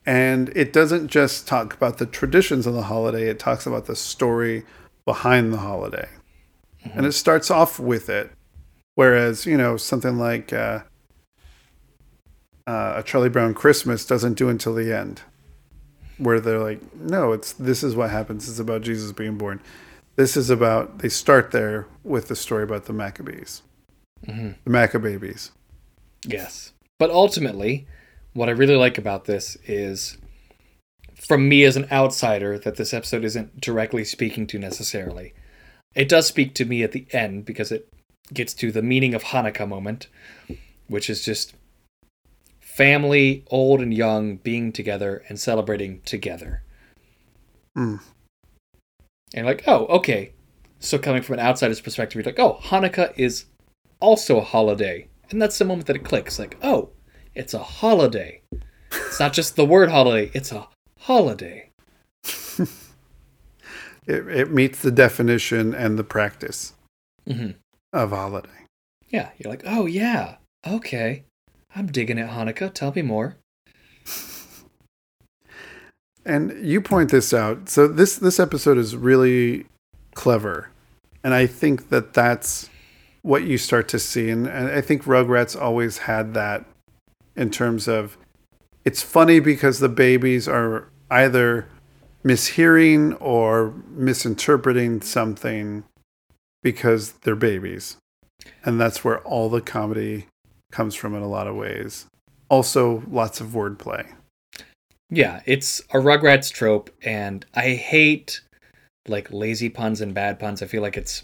And it doesn't just talk about the traditions of the holiday, it talks about the story behind the holiday. And it starts off with it. Whereas, you know, something like uh, uh, a Charlie Brown Christmas doesn't do until the end, where they're like, no, it's this is what happens. It's about Jesus being born. This is about, they start there with the story about the Maccabees, Mhm. the Maccababies. Yes. But ultimately, what I really like about this is, from me as an outsider, that this episode isn't directly speaking to necessarily. It does speak to me at the end because it gets to the meaning of Hanukkah moment, which is just family, old and young, being together and celebrating together. Mm. And like, oh, okay. So coming from an outsider's perspective, you're like, oh, Hanukkah is also a holiday. And that's the moment that it clicks. Like, oh, it's a holiday. It's not just the word holiday, it's a holiday. It, it meets the definition and the practice hmm of holiday. Yeah, you're like, oh, yeah, okay. I'm digging it, Hanukkah. Tell me more. And you point this out. So this this episode is really clever, and I think that that's what you start to see. And, and I think Rugrats always had that in terms of it's funny because the babies are either mishearing or misinterpreting something because they're babies, and that's where all the comedy comes from in a lot of ways. Also, lots of wordplay. Yeah, it's a Rugrats trope, and I hate like lazy puns and bad puns. I feel like it's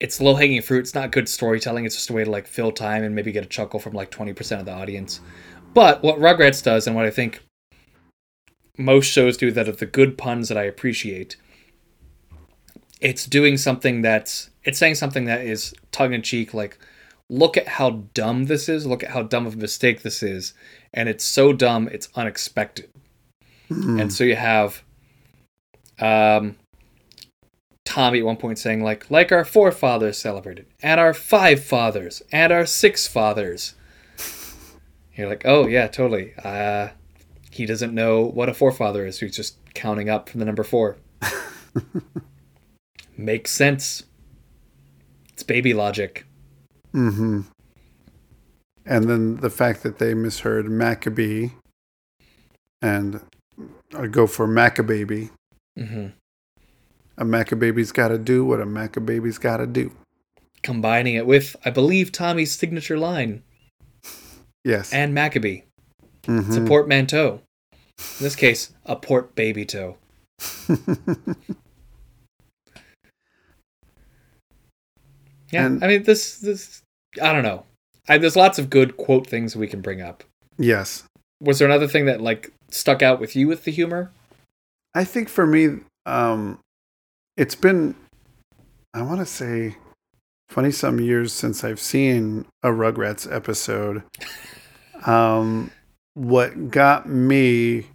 it's low hanging fruit. It's not good storytelling. It's just a way to like fill time and maybe get a chuckle from like twenty percent of the audience. But what Rugrats does, and what I think most shows do that are the good puns that I appreciate, it's doing something that's it's saying something that is tongue in cheek, like look at how dumb this is, look at how dumb of a mistake this is, and it's so dumb it's unexpected. And so you have um Tommy at one point saying like like our forefathers celebrated, and our five fathers, and our six fathers. You're like, oh yeah, totally. Uh he doesn't know what a forefather is, he's just counting up from the number four. Makes sense. It's baby logic. Mm-hmm. And then the fact that they misheard Maccabee and I go for Maccababy. hmm A Maccababy's got to do what a Maccababy's got to do. combining it with, I believe, Tommy's signature line Yes. and Maccabee. Mhm. It's a portmanteau. In this case, a port baby toe. Yeah, And- I mean this this I don't know. I, there's lots of good quote things we can bring up. yes. Was there another thing that like stuck out with you with the humor? I think for me, um, it's been, I want to say, 20 some years since I've seen a Rugrats episode. Um, what got me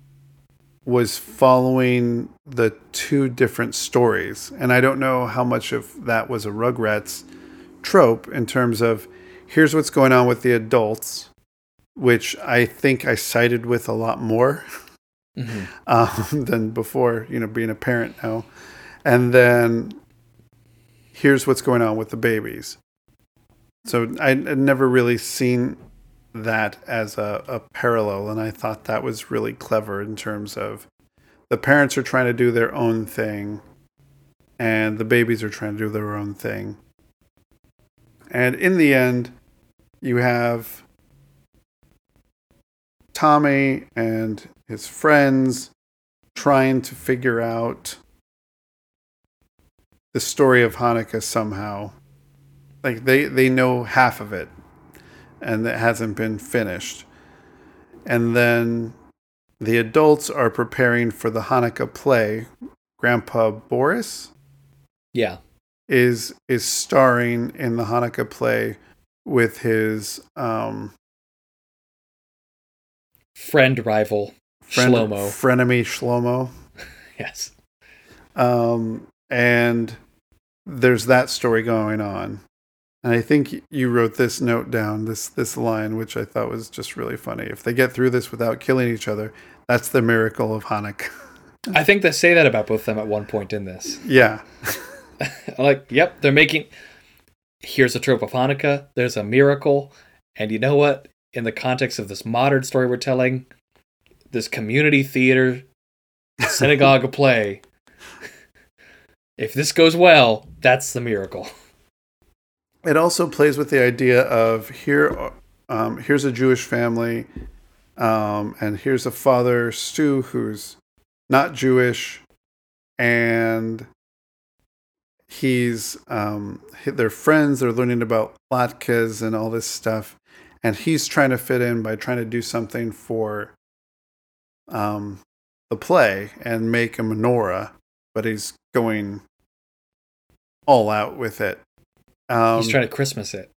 was following the two different stories. And I don't know how much of that was a Rugrats trope in terms of here's what's going on with the adults, which I think I sided with a lot more Mhm. um, than before, you know, being a parent now. And then here's what's going on with the babies. So I- I'd never really seen that as a, a parallel. And I thought that was really clever in terms of the parents are trying to do their own thing and the babies are trying to do their own thing. And in the end, you have Tommy and his friends trying to figure out the story of Hanukkah somehow. Like they they know half of it and it hasn't been finished. And then the adults are preparing for the Hanukkah play. Grandpa Boris Yeah. Is is starring in the Hanukkah play with his um Friend rival friend, Shlomo. frenemy Shlomo. Yes. Um, and there's that story going on. And I think you wrote this note down, this this line, which I thought was just really funny. If they get through this without killing each other, that's the miracle of Hanukkah. I think they say that about both of them at one point in this. yeah. like, yep, they're making. Here's a trope of Hanukkah. There's a miracle, and you know what? In the context of this modern story we're telling, this community theater, synagogue play. If this goes well, that's the miracle. It also plays with the idea of here, um, here's a Jewish family, um, and here's a father, Stu, who's not Jewish, and he's um, he- they're friends. They're learning about latkes and all this stuff, and he's trying to fit in by trying to do something for um, the play and make a menorah, but he's going all out with it. Um, He's trying to Christmas it.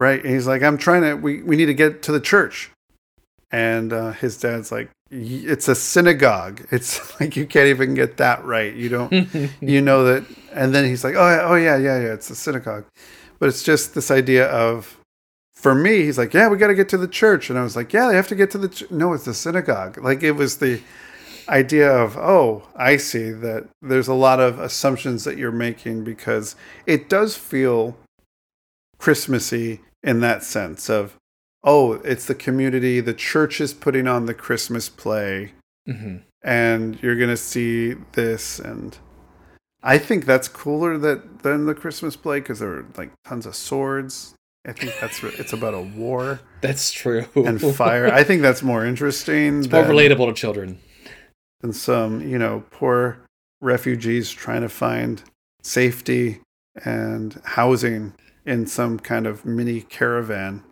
Right. And he's like, I'm trying to, we, we need to get to the church. And uh, his dad's like, it's a synagogue. It's like, you can't even get that right. You don't, you know that. And then he's like, oh, yeah, oh, yeah, yeah, yeah, it's a synagogue. But it's just this idea of, for me, he's like, yeah, we got to get to the church. And I was like, yeah, they have to get to the, ch-. no, it's the synagogue. Like it was the idea of, oh, I see that there's a lot of assumptions that you're making because it does feel Christmassy in that sense of, oh, it's the community, the church is putting on the Christmas play, hmm and you're gonna see this, and I think that's cooler that than the Christmas play because there are like tons of swords. I think that's it's about a war That's true. and fire. I think that's more interesting. it's more than- relatable to children. than some, you know, poor refugees trying to find safety and housing in some kind of mini caravan.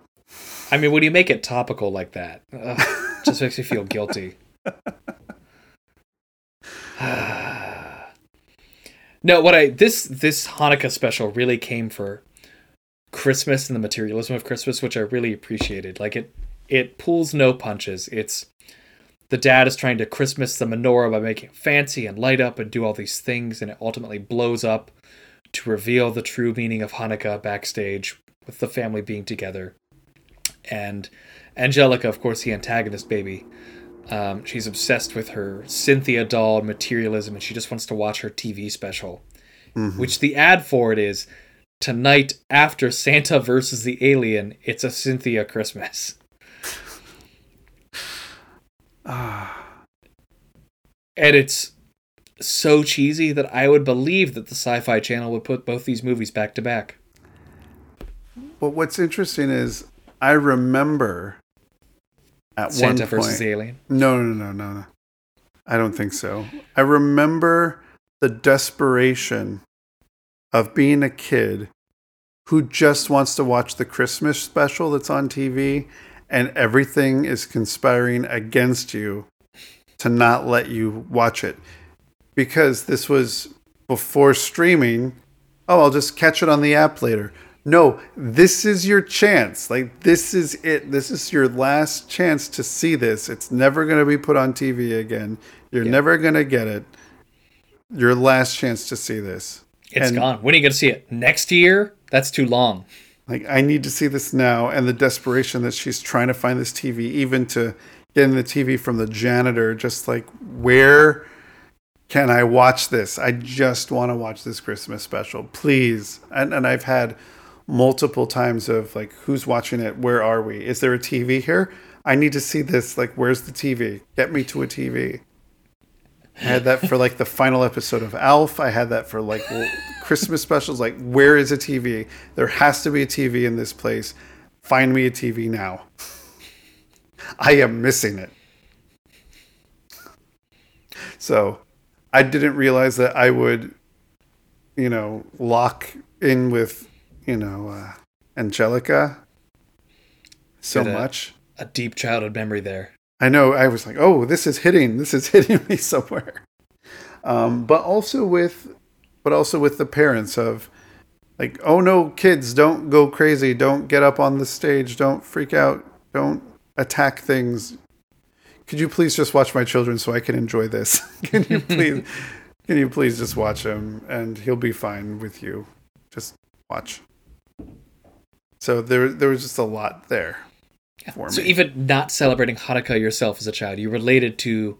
I mean, when you make it topical like that, it just makes me feel guilty. no, what I this this Hanukkah special really came for Christmas and the materialism of Christmas, which I really appreciated. Like it it pulls no punches. It's the dad is trying to Christmas the menorah by making it fancy and light up and do all these things, and it ultimately blows up to reveal the true meaning of Hanukkah backstage with the family being together and Angelica, of course, the antagonist baby. Um, she's obsessed with her Cynthia doll materialism, and she just wants to watch her TV special. Which the ad for it is tonight after Santa versus the alien. It's a Cynthia Christmas. and it's so cheesy that I would believe that the Sci-Fi Channel would put both these movies back to back. Well, what's interesting is I remember at Santa one point. versus alien. No, no, no, no, no. I don't think so. I remember the desperation of being a kid who just wants to watch the Christmas special that's on TV and everything is conspiring against you to not let you watch it. Because this was before streaming. Oh, I'll just catch it on the app later. No, this is your chance. Like, this is it. This is your last chance to see this. It's never going to be put on TV again. You're Yeah. never going to get it. Your last chance to see this. It's And- gone. When are you going to see it? Next year? That's too long. Like, I need to see this now. And the desperation that she's trying to find this TV, even to getting the TV from the janitor, just like, where can I watch this? I just want to watch this Christmas special, please. And, and I've had multiple times of like, who's watching it? Where are we? Is there a TV here? I need to see this. Like, where's the TV? Get me to a TV. I had that for like the final episode of Alf. I had that for like Christmas specials. Like, where is a TV? There has to be a TV in this place. Find me a TV now. I am missing it. So I didn't realize that I would, you know, lock in with, you know, uh, Angelica so a- much. A deep childhood memory there. I know I was like, oh, this is hitting, this is hitting me somewhere. Um, but also with, but also with the parents of, like, oh no, kids, don't go crazy, don't get up on the stage, don't freak out, don't attack things. Could you please just watch my children so I can enjoy this? can you please, can you please just watch him and he'll be fine with you. Just watch. So there, there was just a lot there. For So me. even not celebrating Hanukkah yourself as a child, you related to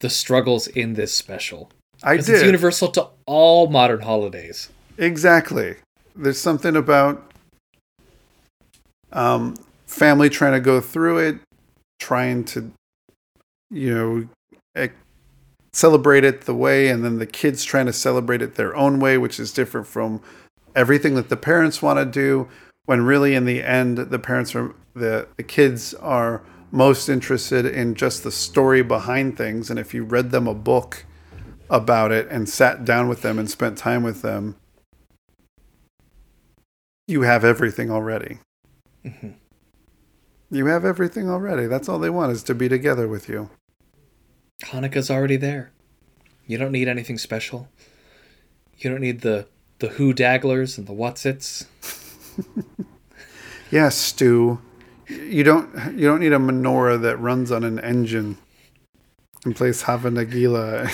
the struggles in this special. I did. It's universal to all modern holidays. Exactly. There's something about um, family trying to go through it, trying to, you know, ec- celebrate it the way, and then the kids trying to celebrate it their own way, which is different from everything that the parents want to do. When really, in the end, the parents are the the kids are most interested in just the story behind things, and if you read them a book about it and sat down with them and spent time with them, you have everything already. Mm-hmm. You have everything already. That's all they want is to be together with you. Hanukkah's already there. You don't need anything special. You don't need the the who dagglers and the what's its. Yes, Stu. You don't you don't need a menorah that runs on an engine and plays Hava Nagila.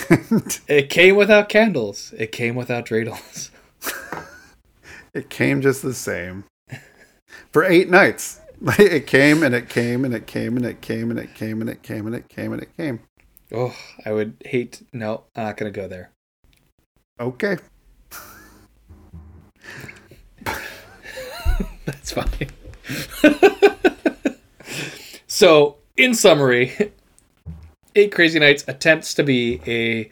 It came without candles. It came without dreidels. it came just the same. For eight nights. It came and it came and it came and it came and it came and it came and it came and it came. Oh, I would hate. No, I'm not gonna go there. Okay. That's fine. so, in summary, Eight Crazy Nights attempts to be a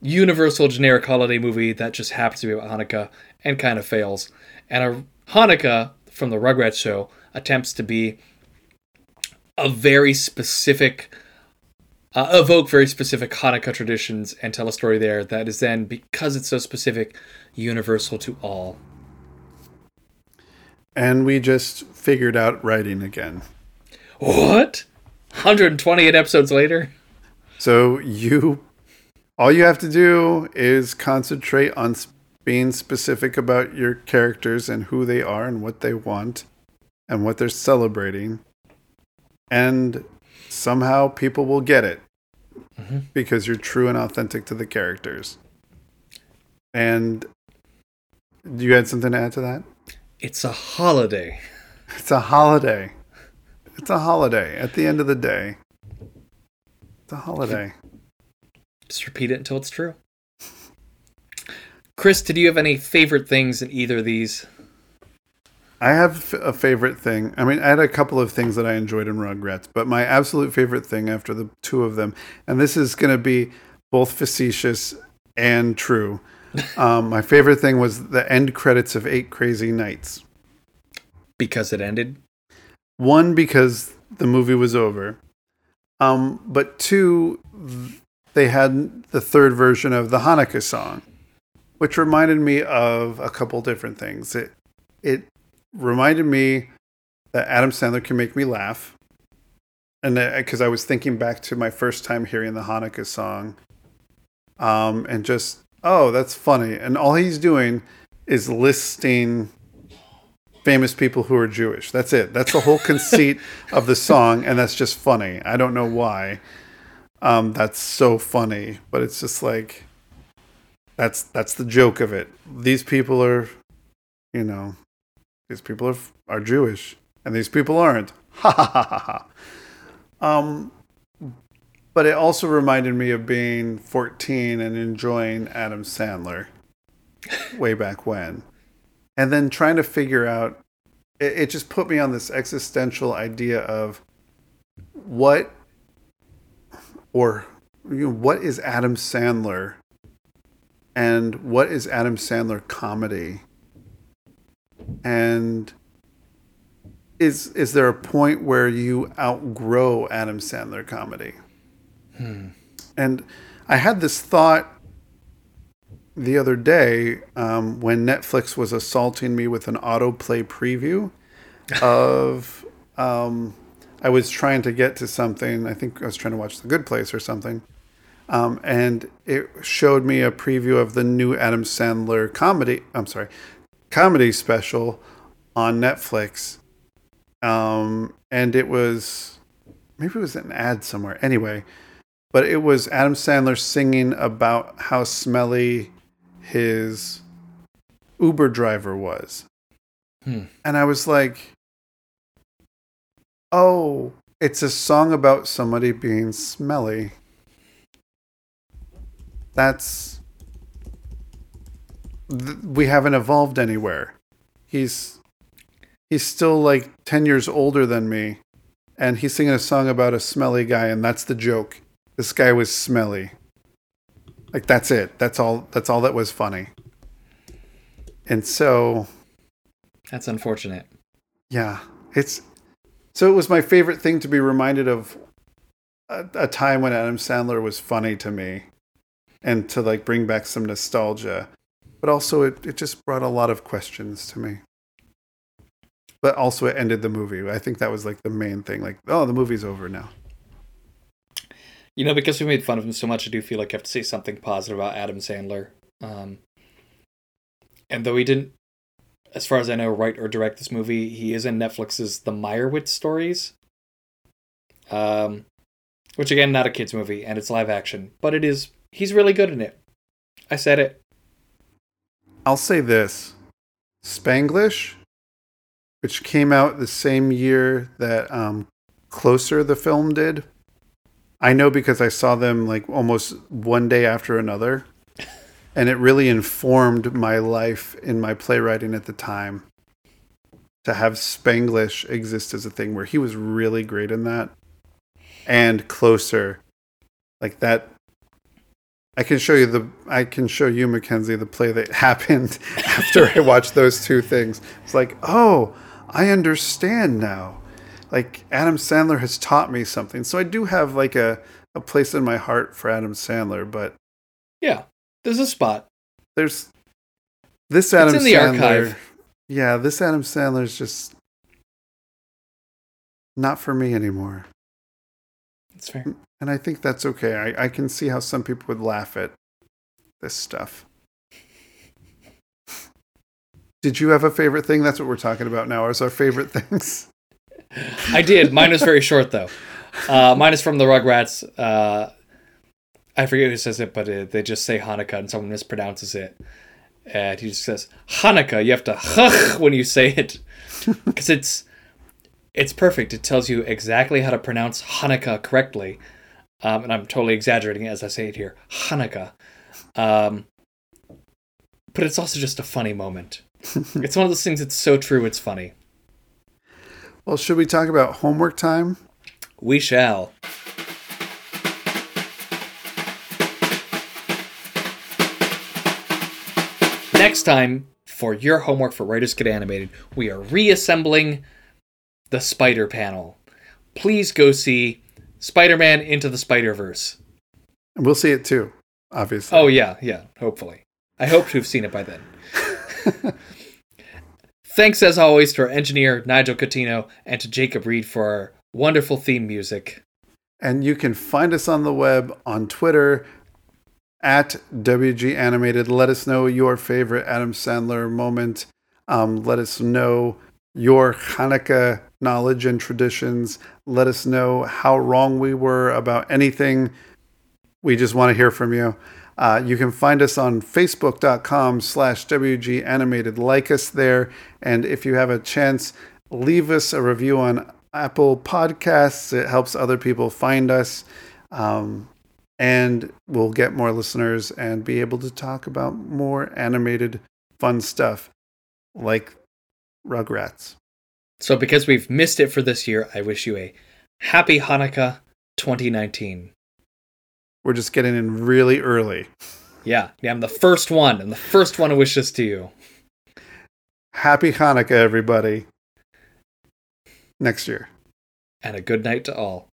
universal generic holiday movie that just happens to be about Hanukkah and kind of fails. And a Hanukkah from the Rugrats show attempts to be a very specific, uh, evoke very specific Hanukkah traditions and tell a story there that is then, because it's so specific, universal to all. And we just figured out writing again. What? 128 episodes later? So you, all you have to do is concentrate on being specific about your characters and who they are and what they want and what they're celebrating. And somehow people will get it mm-hmm. because you're true and authentic to the characters. And you had something to add to that? It's a holiday. It's a holiday. It's a holiday at the end of the day. It's a holiday. Just repeat it until it's true. Chris, did you have any favorite things in either of these? I have a favorite thing. I mean, I had a couple of things that I enjoyed in Rugrats, but my absolute favorite thing after the two of them, and this is going to be both facetious and true. Um, my favorite thing was the end credits of Eight Crazy Nights. Because it ended. One, because the movie was over. Um, but two, they had the third version of the Hanukkah song, which reminded me of a couple different things. It it reminded me that Adam Sandler can make me laugh, and because I was thinking back to my first time hearing the Hanukkah song, um, and just oh, that's funny, and all he's doing is listing famous people who are Jewish. That's it. That's the whole conceit of the song, and that's just funny. I don't know why. Um, that's so funny, but it's just like that's that's the joke of it. These people are, you know, these people are are Jewish, and these people aren't. Ha ha ha ha ha. Um, but it also reminded me of being 14 and enjoying Adam Sandler way back when and then trying to figure out it, it just put me on this existential idea of what or you know, what is Adam Sandler and what is Adam Sandler comedy and is is there a point where you outgrow Adam Sandler comedy? Hmm. And I had this thought the other day um, when Netflix was assaulting me with an autoplay preview of. Um, I was trying to get to something. I think I was trying to watch The Good Place or something. Um, and it showed me a preview of the new Adam Sandler comedy. I'm sorry, comedy special on Netflix. Um, and it was maybe it was an ad somewhere. Anyway, but it was Adam Sandler singing about how smelly his Uber driver was. Hmm. And I was like, oh, it's a song about somebody being smelly. That's. Th- we haven't evolved anywhere. He's. He's still like 10 years older than me. And he's singing a song about a smelly guy, and that's the joke. This guy was smelly. Like that's it. That's all that's all that was funny. And so That's unfortunate. yeah, it's so it was my favorite thing to be reminded of a, a time when Adam Sandler was funny to me and to like bring back some nostalgia. But also it, it just brought a lot of questions to me. But also it ended the movie. I think that was like the main thing. Like, oh, the movie's over now. You know, because we made fun of him so much, I do feel like I have to say something positive about Adam Sandler. Um, and though he didn't, as far as I know, write or direct this movie, he is in Netflix's The Meyerowitz Stories. Um, which again, not a kids movie, and it's live action, but it is. He's really good in it. I said it. I'll say this Spanglish, which came out the same year that um, Closer, the film, did. I know because I saw them like almost one day after another. And it really informed my life in my playwriting at the time to have Spanglish exist as a thing where he was really great in that. And Closer. Like that I can show you the I can show you Mackenzie the play that happened after I watched those two things. It's like, "Oh, I understand now." Like Adam Sandler has taught me something. So I do have like a a place in my heart for Adam Sandler, but Yeah, there's a spot. there's this Adam it's in the Sandler. archive. Yeah, this Adam Sandler is just not for me anymore. It's fair. And I think that's okay. I, I can see how some people would laugh at this stuff. Did you have a favorite thing? That's what we're talking about now. Is our favorite things? I did. Mine was very short though. Uh, mine is from the Rugrats. Uh, I forget who says it, but uh they just say Hanukkah and someone mispronounces it. And he just says Hanukkah. You have to when you say it because it's it's perfect. It tells you exactly how to pronounce Hanukkah correctly. Um, and I'm totally exaggerating as I say it here. Hanukkah. Um, but it's also just a funny moment. it's one of those things that's so true it's funny. Well, should we talk about homework time? We shall. Next time, for your homework for Writers Get Animated. We are reassembling the Spider panel. Please go see Spider Man Into the Spider Verse. We'll see it too, obviously. Oh, yeah, yeah, hopefully. I hope to have seen it by then. Thanks, as always, to our engineer, Nigel Coutinho, and to Jacob Reed for our wonderful theme music. And you can find us on the web on Twitter at WG Animated. Let us know your favorite Adam Sandler moment. Um, let us know your Hanukkah knowledge and traditions. Let us know how wrong we were about anything. We just want to hear from you. Uh, you can find us on facebook.com slash WG Animated. Like us there. And if you have a chance, leave us a review on Apple Podcasts. It helps other people find us. Um, and we'll get more listeners and be able to talk about more animated fun stuff like Rugrats. So, because we've missed it for this year, I wish you a happy Hanukkah 2019. We're just getting in really early. Yeah, yeah, I'm the first one, and the first one to wish this to you. Happy Hanukkah, everybody. Next year. And a good night to all.